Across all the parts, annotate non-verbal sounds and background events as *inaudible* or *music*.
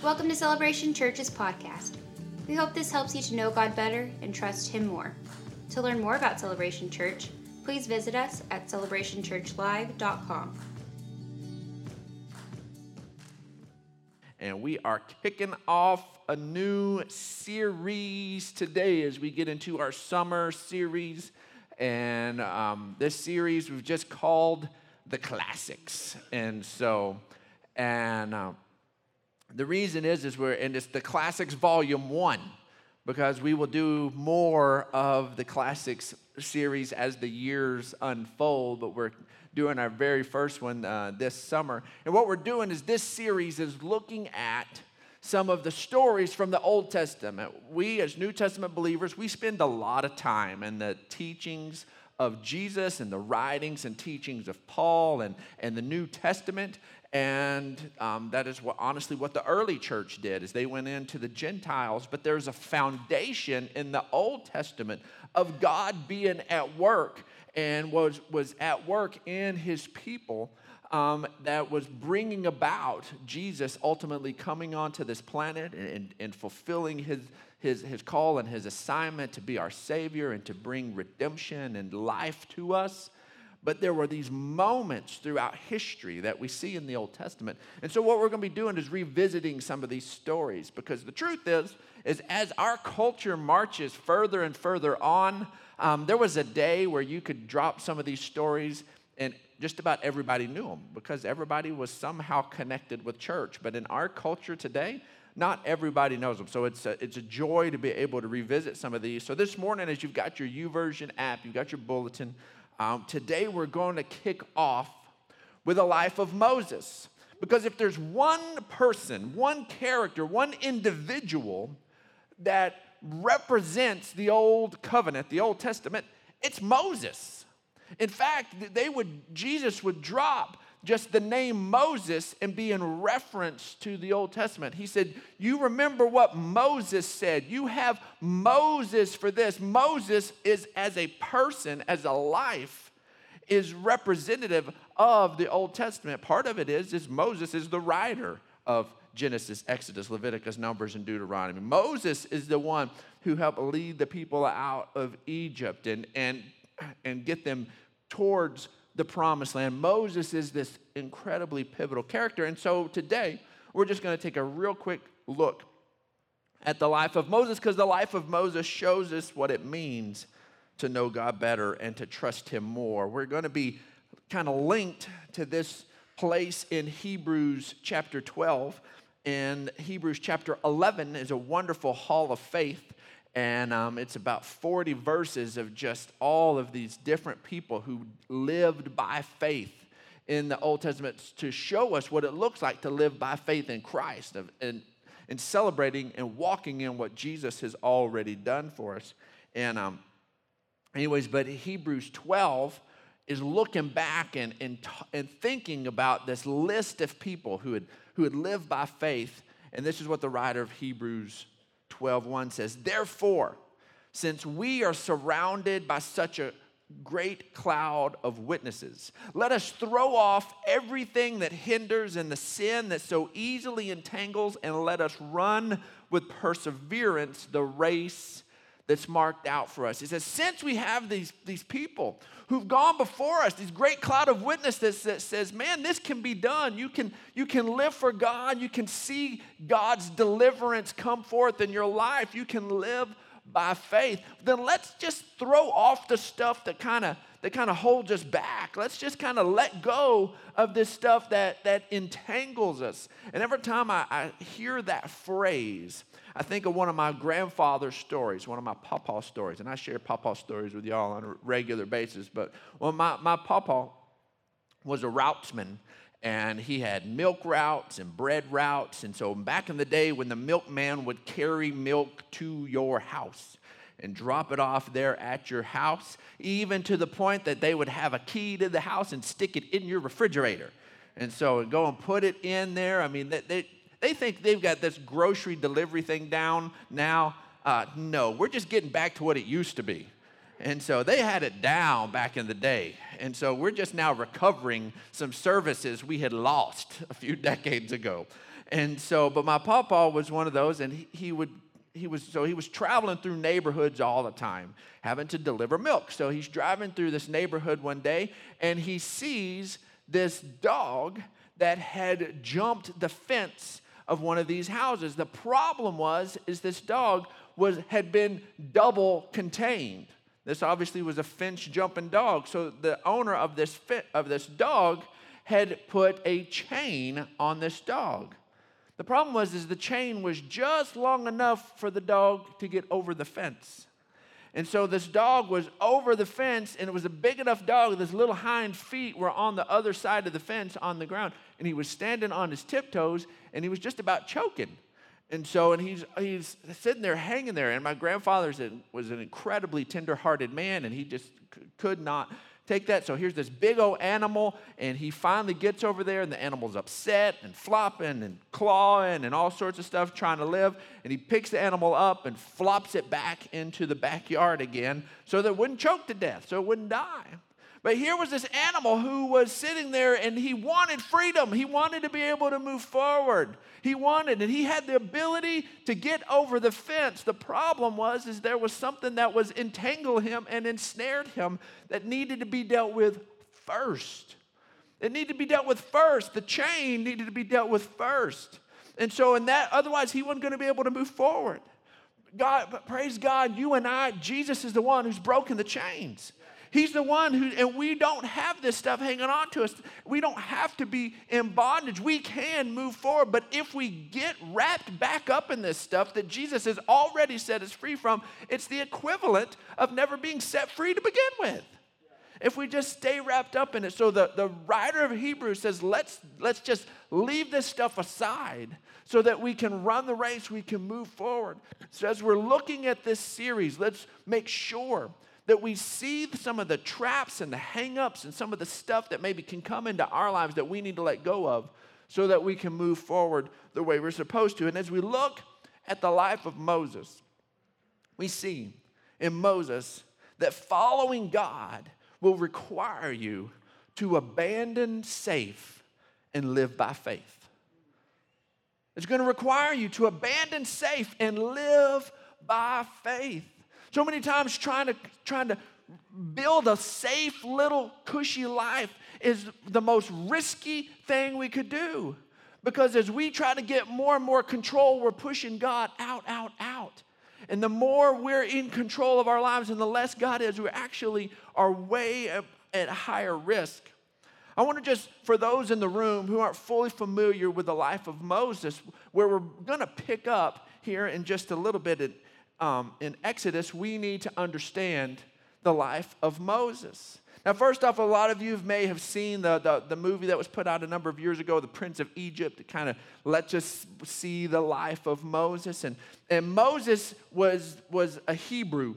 Welcome to Celebration Church's podcast. We hope this helps you to know God better and trust Him more. To learn more about Celebration Church, please visit us at celebrationchurchlive.com. And we are kicking off a new series today as we get into our summer series. And um, this series we've just called The Classics. And so, and uh, the reason is, is we're, and it's the Classics Volume 1 because we will do more of the classics series as the years unfold, but we're doing our very first one uh, this summer. And what we're doing is this series is looking at some of the stories from the Old Testament. We, as New Testament believers, we spend a lot of time in the teachings of Jesus and the writings and teachings of Paul and, and the New Testament. And um, that is what, honestly, what the early church did is they went into the Gentiles. But there's a foundation in the Old Testament of God being at work and was, was at work in his people um, that was bringing about Jesus ultimately coming onto this planet and, and fulfilling his, his, his call and his assignment to be our Savior and to bring redemption and life to us. But there were these moments throughout history that we see in the Old Testament. And so what we're going to be doing is revisiting some of these stories because the truth is, is as our culture marches further and further on, um, there was a day where you could drop some of these stories and just about everybody knew them because everybody was somehow connected with church. But in our culture today, not everybody knows them. So it's a, it's a joy to be able to revisit some of these. So this morning, as you've got your YouVersion app, you've got your bulletin, um, today we're going to kick off with a life of Moses. Because if there's one person, one character, one individual that represents the old covenant, the Old Testament, it's Moses. In fact, they would Jesus would drop just the name Moses and be in reference to the Old Testament. He said, You remember what Moses said. You have Moses for this. Moses is as a person, as a life, is representative of the Old Testament. Part of it is, is Moses is the writer of Genesis, Exodus, Leviticus, Numbers, and Deuteronomy. Moses is the one who helped lead the people out of Egypt and, and, and get them towards the promised land. Moses is this incredibly pivotal character. And so today, we're just going to take a real quick look at the life of Moses because the life of Moses shows us what it means to know God better and to trust Him more. We're going to be kind of linked to this place in Hebrews chapter 12. And Hebrews chapter 11 is a wonderful hall of faith and um, it's about 40 verses of just all of these different people who lived by faith in the Old Testament to show us what it looks like to live by faith in Christ and, and celebrating and walking in what Jesus has already done for us. And, um, anyways, but Hebrews 12 is looking back and, and, and thinking about this list of people who had, who had lived by faith. And this is what the writer of Hebrews 12:1 says, "Therefore, since we are surrounded by such a great cloud of witnesses. Let us throw off everything that hinders and the sin that so easily entangles, and let us run with perseverance the race that's marked out for us. He says, since we have these, these people who've gone before us, these great cloud of witnesses that says, man, this can be done. You can, you can live for God. You can see God's deliverance come forth in your life. You can live by faith. Then let's just throw off the stuff that kind of that kind of holds us back. Let's just kind of let go of this stuff that, that entangles us. And every time I, I hear that phrase, I think of one of my grandfather's stories, one of my papa stories, and I share papa stories with y'all on a regular basis. But well, my, my papa was a routesman, and he had milk routes and bread routes. And so back in the day when the milkman would carry milk to your house, and drop it off there at your house, even to the point that they would have a key to the house and stick it in your refrigerator. And so go and put it in there. I mean, they, they, they think they've got this grocery delivery thing down now. Uh, no, we're just getting back to what it used to be. And so they had it down back in the day. And so we're just now recovering some services we had lost a few *laughs* decades ago. And so, but my papa was one of those, and he, he would he was so he was traveling through neighborhoods all the time having to deliver milk so he's driving through this neighborhood one day and he sees this dog that had jumped the fence of one of these houses the problem was is this dog was had been double contained this obviously was a fence jumping dog so the owner of this of this dog had put a chain on this dog the problem was is the chain was just long enough for the dog to get over the fence. And so this dog was over the fence, and it was a big enough dog. His little hind feet were on the other side of the fence on the ground, and he was standing on his tiptoes, and he was just about choking. And so, and he's he's sitting there, hanging there. And my grandfather was an incredibly tender-hearted man, and he just could not take that. So here's this big old animal, and he finally gets over there, and the animal's upset and flopping and clawing and all sorts of stuff trying to live. And he picks the animal up and flops it back into the backyard again so that it wouldn't choke to death, so it wouldn't die. But here was this animal who was sitting there and he wanted freedom. He wanted to be able to move forward. He wanted, and he had the ability to get over the fence. The problem was, is there was something that was entangled him and ensnared him that needed to be dealt with first. It needed to be dealt with first. The chain needed to be dealt with first. And so, in that, otherwise, he wasn't going to be able to move forward. God, praise God, you and I, Jesus is the one who's broken the chains. He's the one who, and we don't have this stuff hanging on to us. We don't have to be in bondage. We can move forward. But if we get wrapped back up in this stuff that Jesus has already set us free from, it's the equivalent of never being set free to begin with. If we just stay wrapped up in it. So the, the writer of Hebrews says, let's, let's just leave this stuff aside so that we can run the race, we can move forward. So as we're looking at this series, let's make sure that we see some of the traps and the hangups and some of the stuff that maybe can come into our lives that we need to let go of so that we can move forward the way we're supposed to. And as we look at the life of Moses, we see in Moses that following God will require you to abandon safe and live by faith. It's going to require you to abandon safe and live by faith. So many times trying to trying to build a safe little cushy life is the most risky thing we could do. Because as we try to get more and more control, we're pushing God out, out, out. And the more we're in control of our lives and the less God is, we actually are way at higher risk. I want to just, for those in the room who aren't fully familiar with the life of Moses, where we're going to pick up here in just a little bit um, in Exodus, we need to understand the life of Moses. Now, first off, a lot of you may have seen the, the, the, movie that was put out a number of years ago, The Prince of Egypt. It kind of lets us see the life of Moses. And, and Moses was, was a Hebrew.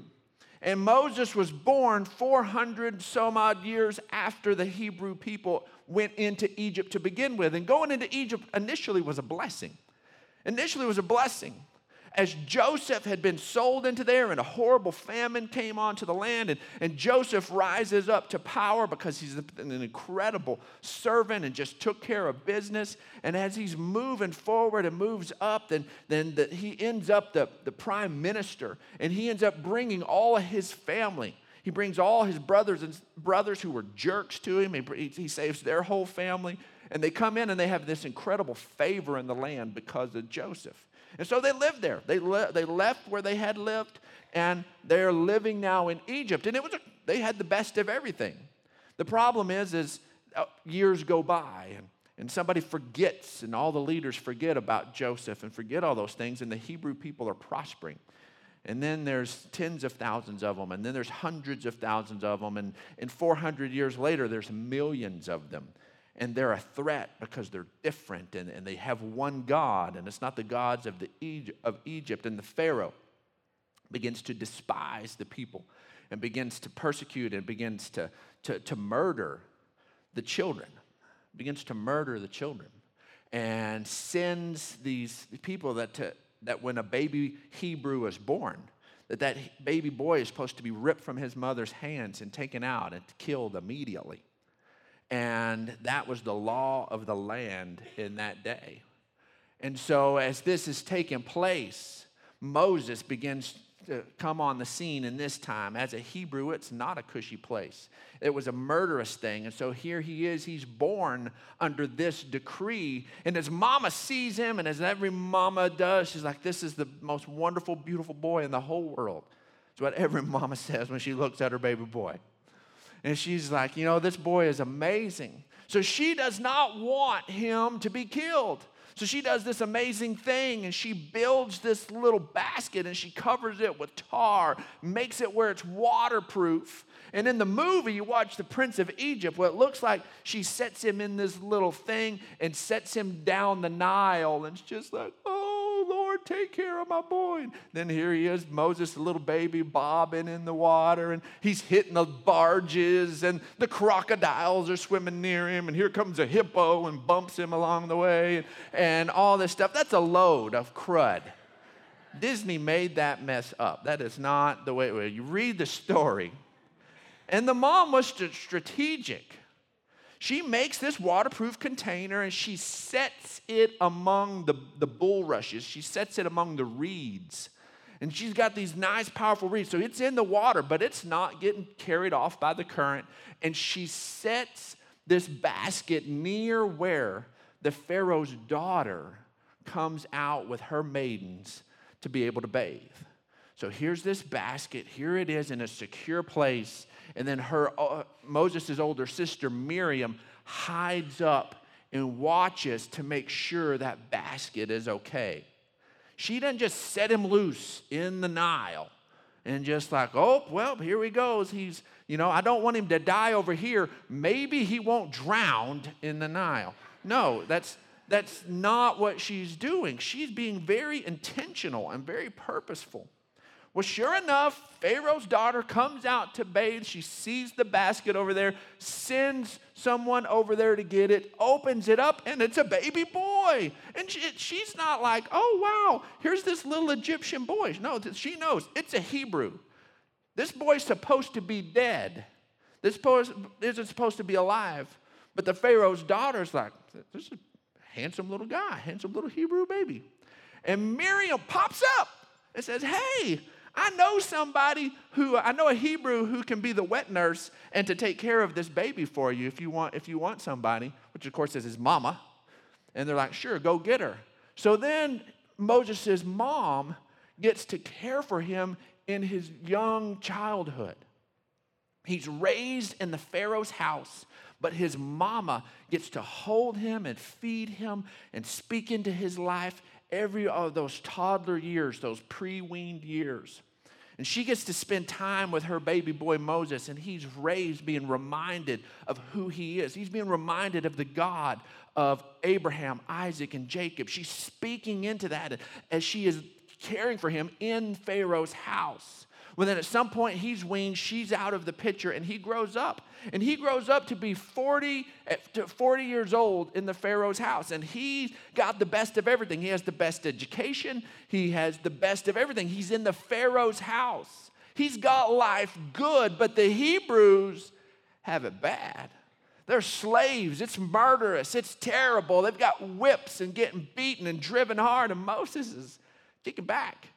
And Moses was born 400 some odd years after the Hebrew people went into Egypt to begin with. And going into Egypt initially was a blessing. Initially was a blessing as Joseph had been sold into there and a horrible famine came onto the land, and, and Joseph rises up to power because he's an incredible servant and just took care of business. And as he's moving forward and moves up, then, then the, he ends up the, the prime minister, and he ends up bringing all of his family. He brings all his brothers and brothers who were jerks to him. He, he saves their whole family. And they come in and they have this incredible favor in the land because of Joseph. And so they lived there. They, le- they left where they had lived, and they're living now in Egypt. And it was a, they had the best of everything. The problem is, is uh, years go by, and, and somebody forgets, and all the leaders forget about Joseph and forget all those things, and the Hebrew people are prospering. And then there's tens of thousands of them, and then there's hundreds of thousands of them, and, and 400 years later, there's millions of them and they're a threat because they're different and, and they have one God, and it's not the gods of, the Egypt, of Egypt. And the Pharaoh begins to despise the people and begins to persecute and begins to, to, to murder the children, begins to murder the children, and sends these people that, to, that when a baby Hebrew is born, that that baby boy is supposed to be ripped from his mother's hands and taken out and killed immediately. And that was the law of the land in that day. And so, as this is taking place, Moses begins to come on the scene in this time. As a Hebrew, it's not a cushy place. It was a murderous thing. And so here he is, he's born under this decree. And his mama sees him, and as every mama does, she's like, This is the most wonderful, beautiful boy in the whole world. It's what every *laughs* mama says when she looks at her baby boy. And she's like, You know, this boy is amazing. So she does not want him to be killed. So she does this amazing thing and she builds this little basket and she covers it with tar, makes it where it's waterproof. And in the movie, you watch The Prince of Egypt, what it looks like she sets him in this little thing and sets him down the Nile. And it's just like, oh, Lord, take care of my boy. And then here he is, Moses, a little baby, bobbing in the water, and he's hitting the barges, and the crocodiles are swimming near him. And here comes a hippo and bumps him along the way, and, and all this stuff. That's a load of crud. Disney made that mess up. That is not the way it was. You read the story, and the mom was strategic. She makes this waterproof container and she sets it among the, the bulrushes. She sets it among the reeds. And she's got these nice, powerful reeds. So it's in the water, but it's not getting carried off by the current. And she sets this basket near where the Pharaoh's daughter comes out with her maidens to be able to bathe. So here's this basket. Here it is in a secure place. And then her, uh, Moses' older sister, Miriam, hides up and watches to make sure that basket is okay. She doesn't just set him loose in the Nile and just like, oh, well, here he goes. He's, you know, I don't want him to die over here. Maybe he won't drown in the Nile. No, that's that's not what she's doing. She's being very intentional and very purposeful. Well, sure enough, Pharaoh's daughter comes out to bathe. She sees the basket over there, sends someone over there to get it, opens it up, and it's a baby boy. And she, she's not like, oh, wow, here's this little Egyptian boy. No, she knows it's a Hebrew. This boy's supposed to be dead. This boy isn't supposed to be alive. But the Pharaoh's daughter's like, this is a handsome little guy, handsome little Hebrew baby. And Miriam pops up and says, hey, I know somebody who I know a Hebrew who can be the wet nurse and to take care of this baby for you if you want if you want somebody, which of course is his mama. And they're like, "Sure, go get her." So then Moses' mom gets to care for him in his young childhood. He's raised in the Pharaoh's house, but his mama gets to hold him and feed him and speak into his life every of those toddler years, those pre weaned years. And she gets to spend time with her baby boy Moses, and he's raised being reminded of who he is. He's being reminded of the God of Abraham, Isaac, and Jacob. She's speaking into that as she is caring for him in Pharaoh's house. Well, then at some point he's weaned, she's out of the picture, and he grows up. And he grows up to be 40, eh, to 40 years old in the Pharaoh's house. And he's got the best of everything. He has the best education, he has the best of everything. He's in the Pharaoh's house. He's got life good, but the Hebrews have it bad. They're slaves. It's murderous. It's terrible. They've got whips and getting beaten and driven hard. And Moses is kicking back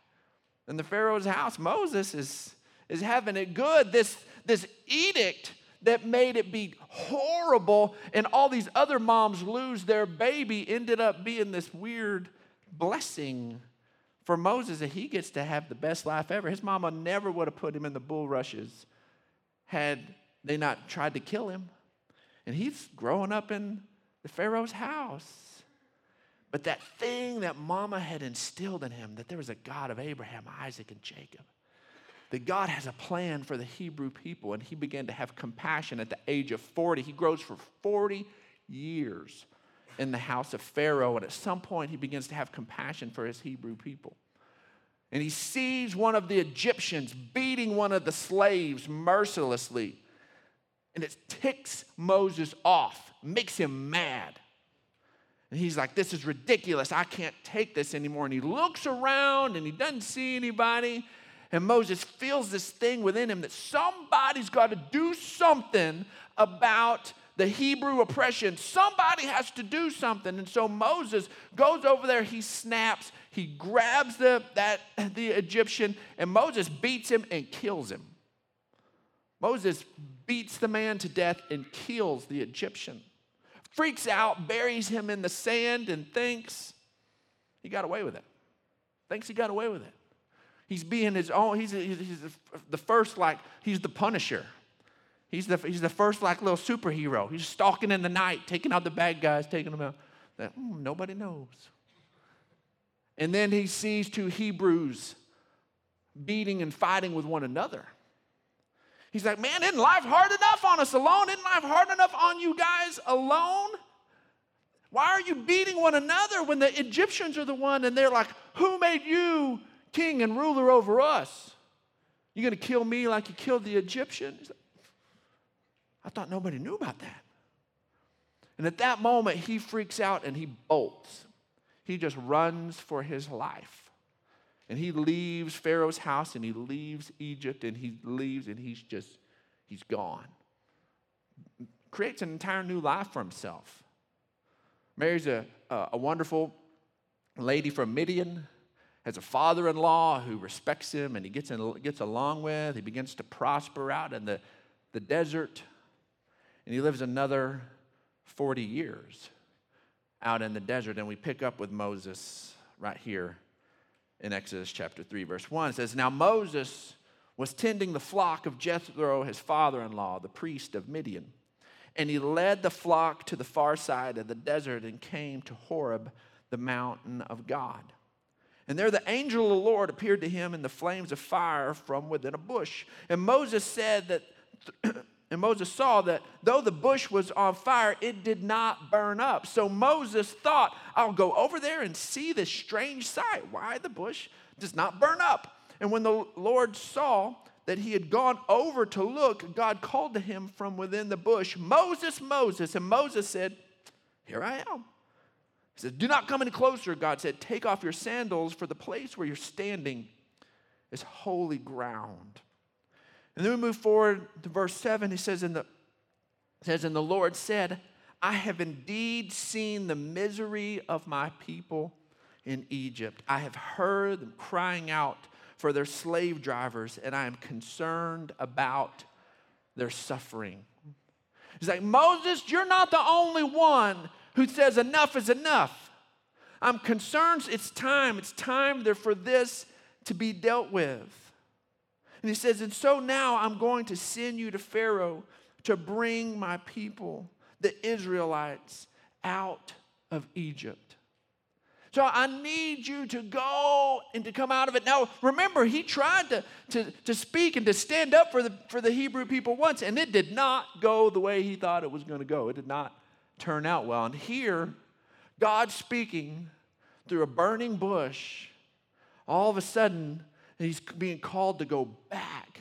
in the Pharaoh's house, Moses is, is having it good. This, this edict that made it be horrible and all these other moms lose their baby ended up being this weird blessing for Moses that he gets to have the best life ever. His mama never would have put him in the bulrushes had they not tried to kill him. And he's growing up in the Pharaoh's house. But that thing that mama had instilled in him that there was a God of Abraham, Isaac, and Jacob, that God has a plan for the Hebrew people, and he began to have compassion at the age of 40. He grows for 40 years in the house of Pharaoh, and at some point he begins to have compassion for his Hebrew people. And he sees one of the Egyptians beating one of the slaves mercilessly, and it ticks Moses off, makes him mad. And he's like, This is ridiculous. I can't take this anymore. And he looks around and he doesn't see anybody. And Moses feels this thing within him that somebody's got to do something about the Hebrew oppression. Somebody has to do something. And so Moses goes over there, he snaps, he grabs the, that, *laughs* the Egyptian, and Moses beats him and kills him. Moses beats the man to death and kills the Egyptian. Freaks out, buries him in the sand, and thinks he got away with it. Thinks he got away with it. He's being his own, he's, he's, he's the first, like, he's the punisher. He's the, he's the first, like, little superhero. He's stalking in the night, taking out the bad guys, taking them out. That, mm, nobody knows. And then he sees two Hebrews beating and fighting with one another. He's like, man, isn't life hard enough on us alone? Isn't life hard enough on you guys alone? Why are you beating one another when the Egyptians are the one and they're like, who made you king and ruler over us. You're gonna kill me like you killed the Egyptians? I thought nobody knew about that. And at that moment, he freaks out and he bolts. He just runs for his life. And he leaves Pharaoh's house and he leaves Egypt and he leaves and he's just, he's gone. Creates an entire new life for himself. Marries a, a, a wonderful lady from Midian has a father in law who respects him and he gets, in, gets along with. He begins to prosper out in the, the desert. And he lives another 40 years out in the desert. And we pick up with Moses right here in Exodus chapter 3, verse 1. It says, Now Moses was tending the flock of Jethro, his father in law, the priest of Midian. And he led the flock to the far side of the desert and came to Horeb, the mountain of God. And there the angel of the Lord appeared to him in the flames of fire from within a bush. And Moses said that, and Moses saw that though the bush was on fire, it did not burn up. So Moses thought, I'll go over there and see this strange sight. Why the bush does not burn up? And when the Lord saw that he had gone over to look, God called to him from within the bush, Moses, Moses. And Moses said, Here I am. He said, Do not come any closer. God said, Take off your sandals, for the place where you're standing is holy ground. And then we move forward to verse 7. He says, "In the says, And the Lord said, I have indeed seen the misery of my people in Egypt. I have heard them crying out for their slave drivers, and I am concerned about their suffering. He's like, Moses, you're not the only one who says enough is enough. I'm concerned it's time, it's time there for this to be dealt with. And he says, And so now I'm going to send you to Pharaoh to bring my people, the Israelites, out of Egypt. So I need you to go and to come out of it. Now, remember, he tried to, to, to speak and to stand up for the, for the Hebrew people once, and it did not go the way he thought it was going to go. It did not turn out well. And here, God speaking through a burning bush, all of a sudden, he's being called to go back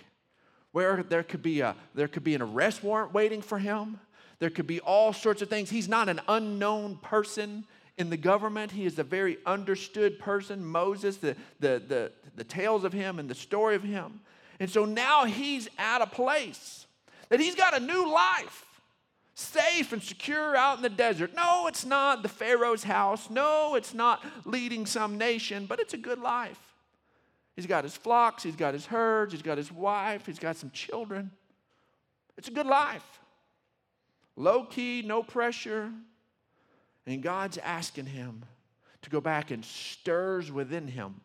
where there could be a there could be an arrest warrant waiting for him there could be all sorts of things he's not an unknown person in the government he is a very understood person moses the the the, the tales of him and the story of him and so now he's at a place that he's got a new life safe and secure out in the desert. No, it's not the Pharaoh's house. No, it's not leading some nation, but it's a good life. He's got his flocks, he's got his herds, he's got his wife, he's got some children. It's a good life. Low key, no pressure. And God's asking him to go back and stirs within him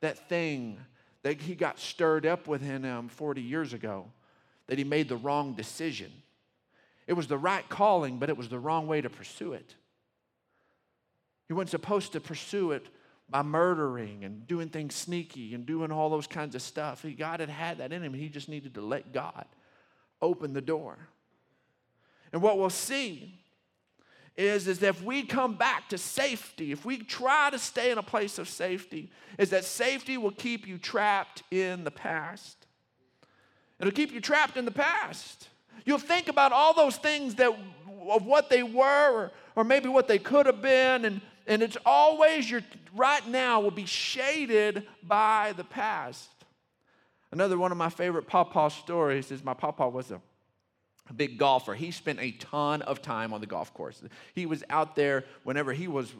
that thing that he got stirred up within him 40 years ago, that he made the wrong decision it was the right calling, but it was the wrong way to pursue it. He wasn't supposed to pursue it by murdering and doing things sneaky and doing all those kinds of stuff. He, God had had that in him. He just needed to let God open the door. And what we'll see is, is that if we come back to safety, if we try to stay in a place of safety, is that safety will keep you trapped in the past. It'll keep you trapped in the past. You'll think about all those things that of what they were or, or maybe what they could have been and and it's always your right now will be shaded by the past. Another one of my favorite pawpaw stories is my pawpaw was a a big golfer. He spent a ton of time on the golf course. He was out there whenever he was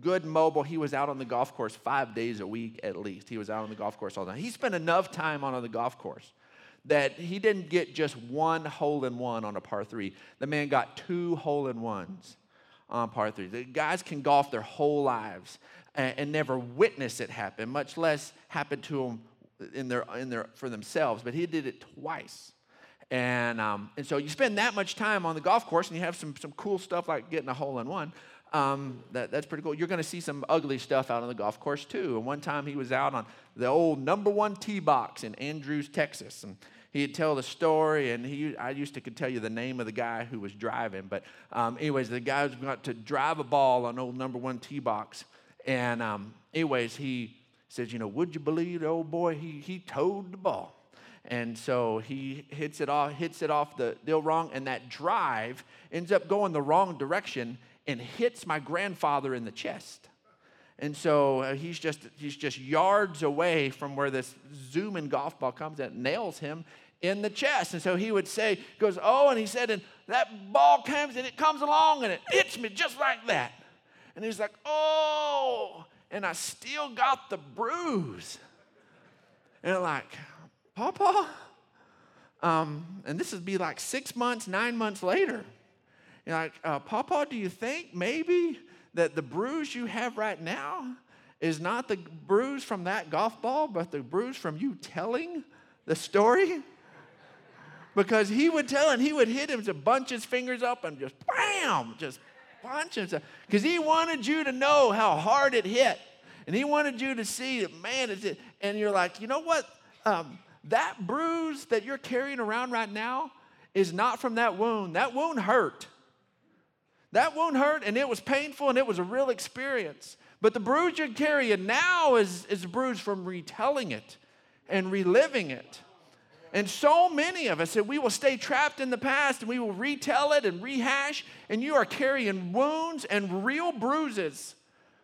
good mobile. He was out on the golf course five days a week at least. He was out on the golf course all the time. He spent enough time on the golf course that he didn't get just one hole in one on a par three. The man got two hole in ones on par three. The guys can golf their whole lives and, and never witness it happen, much less happen to them in their, in their, for themselves. But he did it twice. And, um, and so you spend that much time on the golf course and you have some, some cool stuff like getting a hole in one. Um, that, that's pretty cool. You're going to see some ugly stuff out on the golf course too. And one time he was out on the old number one tee box in Andrews, Texas. And he'd tell the story, and he, I used to could tell you the name of the guy who was driving. But um, anyways, the guy was got to drive a ball on old number one tee box. And um, anyways, he says, you know, would you believe the old boy? He, he towed the ball. And so he hits it off, hits it off the deal wrong, and that drive ends up going the wrong direction and hits my grandfather in the chest. And so uh, he's just he's just yards away from where this zooming golf ball comes and nails him in the chest. And so he would say, goes, oh, and he said, and that ball comes and it comes along and it hits me just like that. And he's like, oh, and I still got the bruise. And I'm like, Papa? Um, and this would be like six months, nine months later. You're like, uh, Papa, do you think maybe that the bruise you have right now is not the bruise from that golf ball, but the bruise from you telling the story? *laughs* Because he would tell and he would hit him to bunch his fingers up and just bam, just punch him. Because he wanted you to know how hard it hit. And he wanted you to see that, man, it's it. And you're like, you know what? Um, that bruise that you're carrying around right now is not from that wound. That wound hurt. That wound hurt and it was painful and it was a real experience. But the bruise you're carrying now is, is a bruise from retelling it and reliving it. And so many of us that we will stay trapped in the past and we will retell it and rehash, and you are carrying wounds and real bruises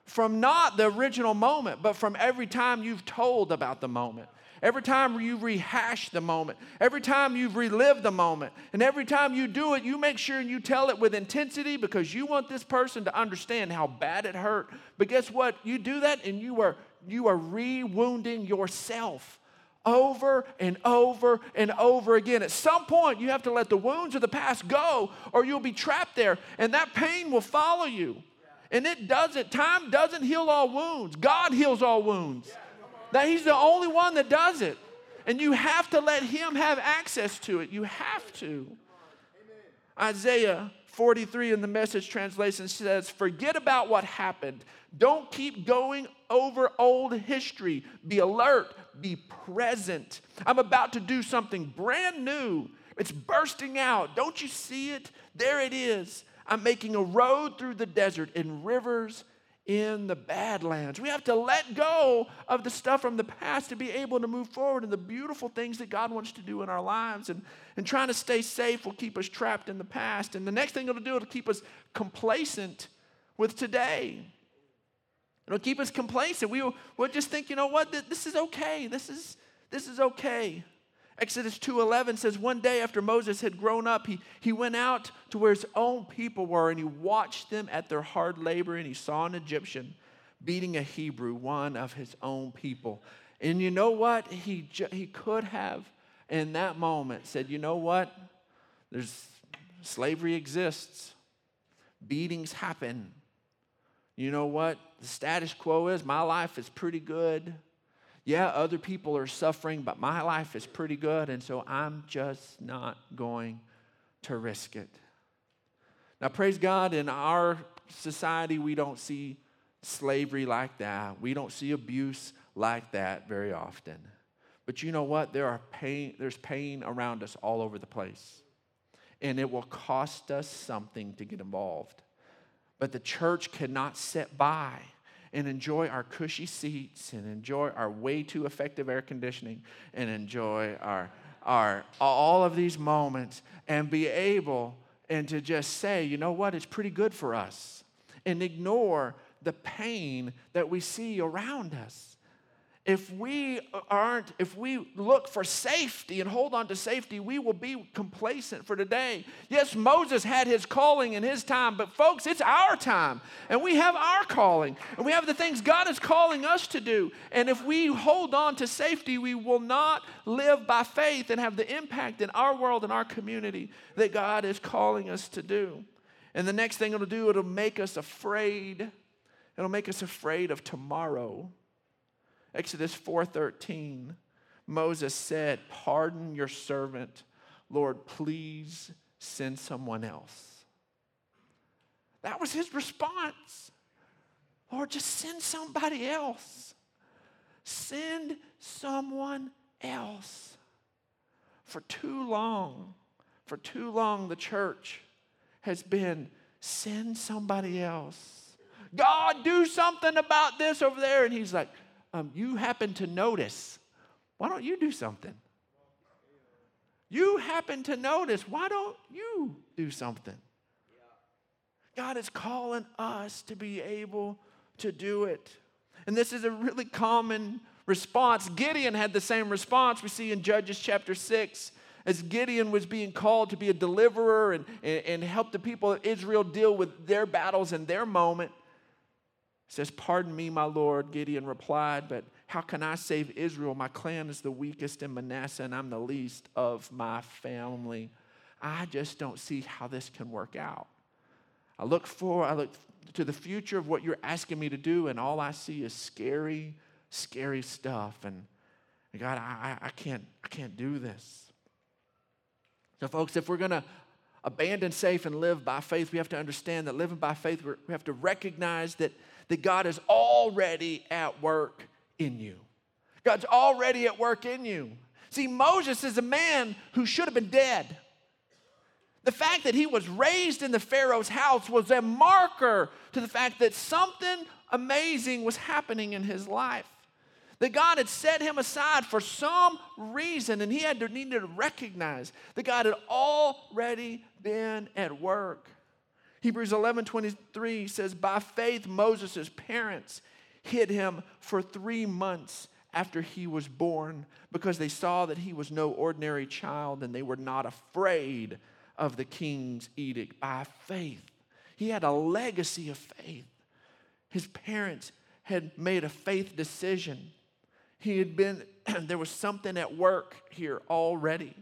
from not the original moment, but from every time you've told about the moment. Every time you rehash the moment, every time you've relived the moment, and every time you do it, you make sure and you tell it with intensity because you want this person to understand how bad it hurt. But guess what? You do that and you are you are re-wounding yourself over and over and over again. At some point, you have to let the wounds of the past go, or you'll be trapped there, and that pain will follow you. And it doesn't, time doesn't heal all wounds. God heals all wounds. That He's the only one that does it. And you have to let Him have access to it. You have to. Isaiah 43 in the message translation says, Forget about what happened. Don't keep going over old history. Be alert, be present. I'm about to do something brand new. It's bursting out. Don't you see it? There it is. I'm making a road through the desert and rivers in the Badlands. We have to let go of the stuff from the past to be able to move forward in the beautiful things that God wants to do in our lives. And, and trying to stay safe will keep us trapped in the past. And the next thing it'll do, it'll keep us complacent with today. It'll keep us complacent. We will, we'll just think, you know what, this is okay. This is, this is okay. Exodus 2:11 says one day after Moses had grown up he, he went out to where his own people were and he watched them at their hard labor and he saw an Egyptian beating a Hebrew one of his own people. And you know what? He he could have in that moment said, "You know what? There's slavery exists. Beatings happen. You know what? The status quo is my life is pretty good yeah, other people are suffering, but my life is pretty good, and so I'm just not going to risk it. Now, praise God, in our society, we don't see slavery like that. We don't see abuse like that very often. But you know what? There are pain, there's pain around us all over the place. And it will cost us something to get involved. But the church cannot sit by and enjoy our cushy seats and enjoy our way too effective air conditioning and enjoy our, our all of these moments and be able and to just say, you know what, it's pretty good for us and ignore the pain that we see around us. If we aren't, if we look for safety and hold on to safety, we will be complacent for today. Yes, Moses had his calling in his time, but folks, it's our time. And we have our calling. And we have the things God is calling us to do. And if we hold on to safety, we will not live by faith and have the impact in our world and our community that God is calling us to do. And the next thing it'll do, it'll make us afraid. It'll make us afraid of tomorrow. Exodus 4:13, Moses said, "Pardon your servant, Lord, please send someone else." That was his response. Lord, just send somebody else. Send someone else. For too long, for too long, the church has been send somebody else. God, do something about this over there. And he's like, um, you happen to notice, why don't you do something? You happen to notice, why don't you do something? God is calling us to be able to do it. And this is a really common response. Gideon had the same response we see in Judges chapter 6 as Gideon was being called to be a deliverer and, and, and help the people of Israel deal with their battles in their moment says, Pardon me, my Lord. Gideon replied, But how can I save Israel? My clan is the weakest in Manasseh, and I'm the least of my family. I just don't see how this can work out. I look for, I look to the future of what you're asking me to do, and all I see is scary, scary stuff. And God, I, I can't, I can't do this. So, folks, if we're gonna abandon safe and live by faith, we have to understand that living by faith, we have to recognize that that God is already at work in you. God's already at work in you. See, Moses is a man who should have been dead. The fact that he was raised in the Pharaoh's house was a marker to the fact that something amazing was happening in his life. That God had set him aside for some reason, and he had to need to recognize that God had already been at work. Hebrews 11 23 says, By faith, Moses' parents hid him for three months after he was born because they saw that he was no ordinary child and they were not afraid of the king's edict. By faith, he had a legacy of faith. His parents had made a faith decision. He had been, *clears throat* there was something at work here already.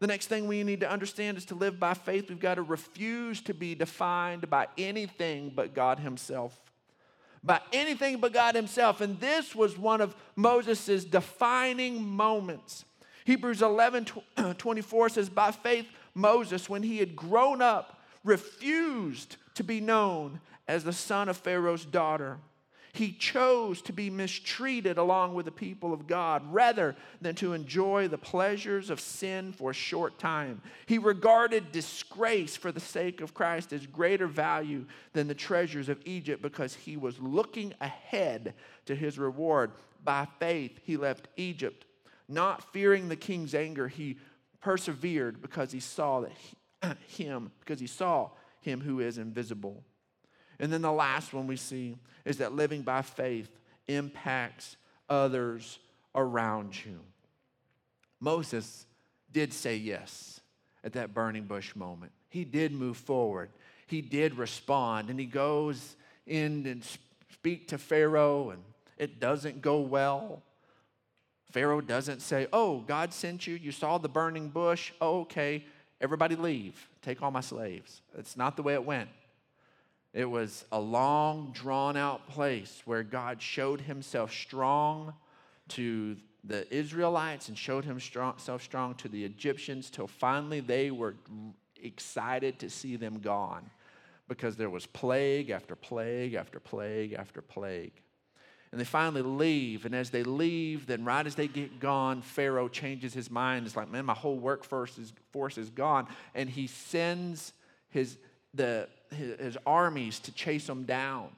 The next thing we need to understand is to live by faith, we've got to refuse to be defined by anything but God Himself. By anything but God Himself. And this was one of Moses' defining moments. Hebrews 11 *clears throat* 24 says, By faith, Moses, when he had grown up, refused to be known as the son of Pharaoh's daughter he chose to be mistreated along with the people of God rather than to enjoy the pleasures of sin for a short time. He regarded disgrace for the sake of Christ as greater value than the treasures of Egypt because he was looking ahead to his reward. By faith, he left Egypt. Not fearing the king's anger, he persevered because he saw that he, *clears throat* him, because he saw him who is invisible. And then the last one we see is that living by faith impacts others around you. Moses did say yes at that burning bush moment. He did move forward. He did respond and he goes in and speak to Pharaoh and it doesn't go well. Pharaoh doesn't say, "Oh, God sent you. You saw the burning bush. Oh, okay. Everybody leave. Take all my slaves." That's not the way it went. It was a long, drawn out place where God showed himself strong to the Israelites and showed himself strong to the Egyptians till finally they were excited to see them gone because there was plague after plague after plague after plague. And they finally leave. And as they leave, then right as they get gone, Pharaoh changes his mind. It's like, man, my whole workforce is, force is gone. And he sends his, the, his armies to chase them down.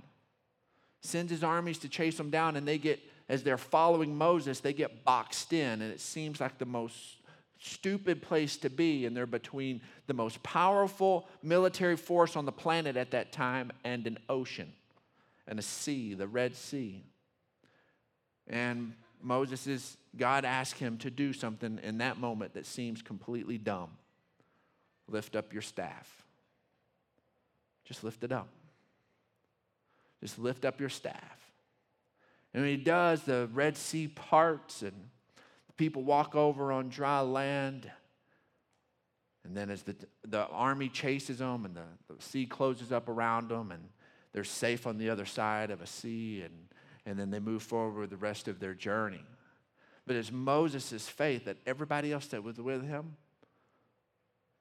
Sends his armies to chase them down, and they get, as they're following Moses, they get boxed in, and it seems like the most stupid place to be. And they're between the most powerful military force on the planet at that time and an ocean and a sea, the Red Sea. And Moses is, God asked him to do something in that moment that seems completely dumb. Lift up your staff. Just lift it up. Just lift up your staff. And when he does, the Red Sea parts and the people walk over on dry land. And then as the, the army chases them and the, the sea closes up around them and they're safe on the other side of a sea and, and then they move forward the rest of their journey. But it's Moses' faith that everybody else that was with him,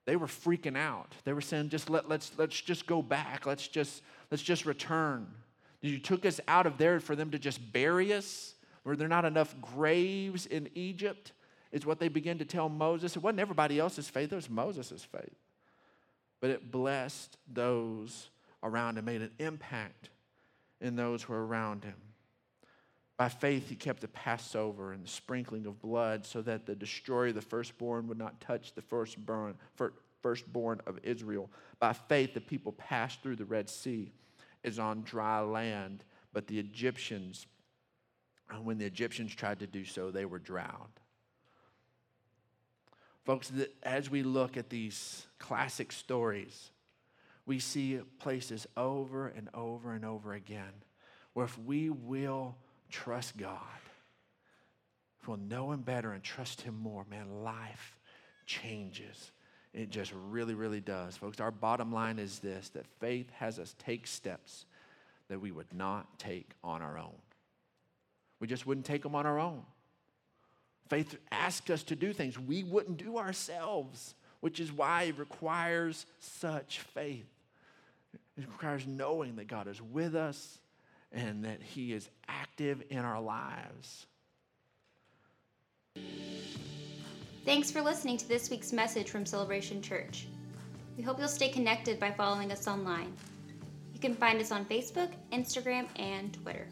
they were freaking out. They were saying, just let, let's, let's just go back. Let's just, let's just return. You took us out of there for them to just bury us? Were there not enough graves in Egypt? Is what they begin to tell Moses. It wasn't everybody else's faith, it was Moses' faith. But it blessed those around him, made an impact in those who were around him. By faith, he kept the Passover and the sprinkling of blood so that the destroyer of the firstborn would not touch the firstborn, firstborn of Israel. By faith, the people passed through the Red Sea as on dry land, but the Egyptians, uh, when the Egyptians tried to do so, they were drowned. Folks, as we look at these classic stories, we see places over and over and over again where if we will trust God, if we'll know Him better and trust Him more, man, life changes. It just really, really does. Folks, our bottom line is this that faith has us take steps that we would not take on our own. We just wouldn't take them on our own. Faith asks us to do things we wouldn't do ourselves, which is why it requires such faith. It requires knowing that God is with us and that He is active in our lives. Thanks for listening to this week's message from Celebration Church. We hope you'll stay connected by following us online. You can find us on Facebook, Instagram, and Twitter.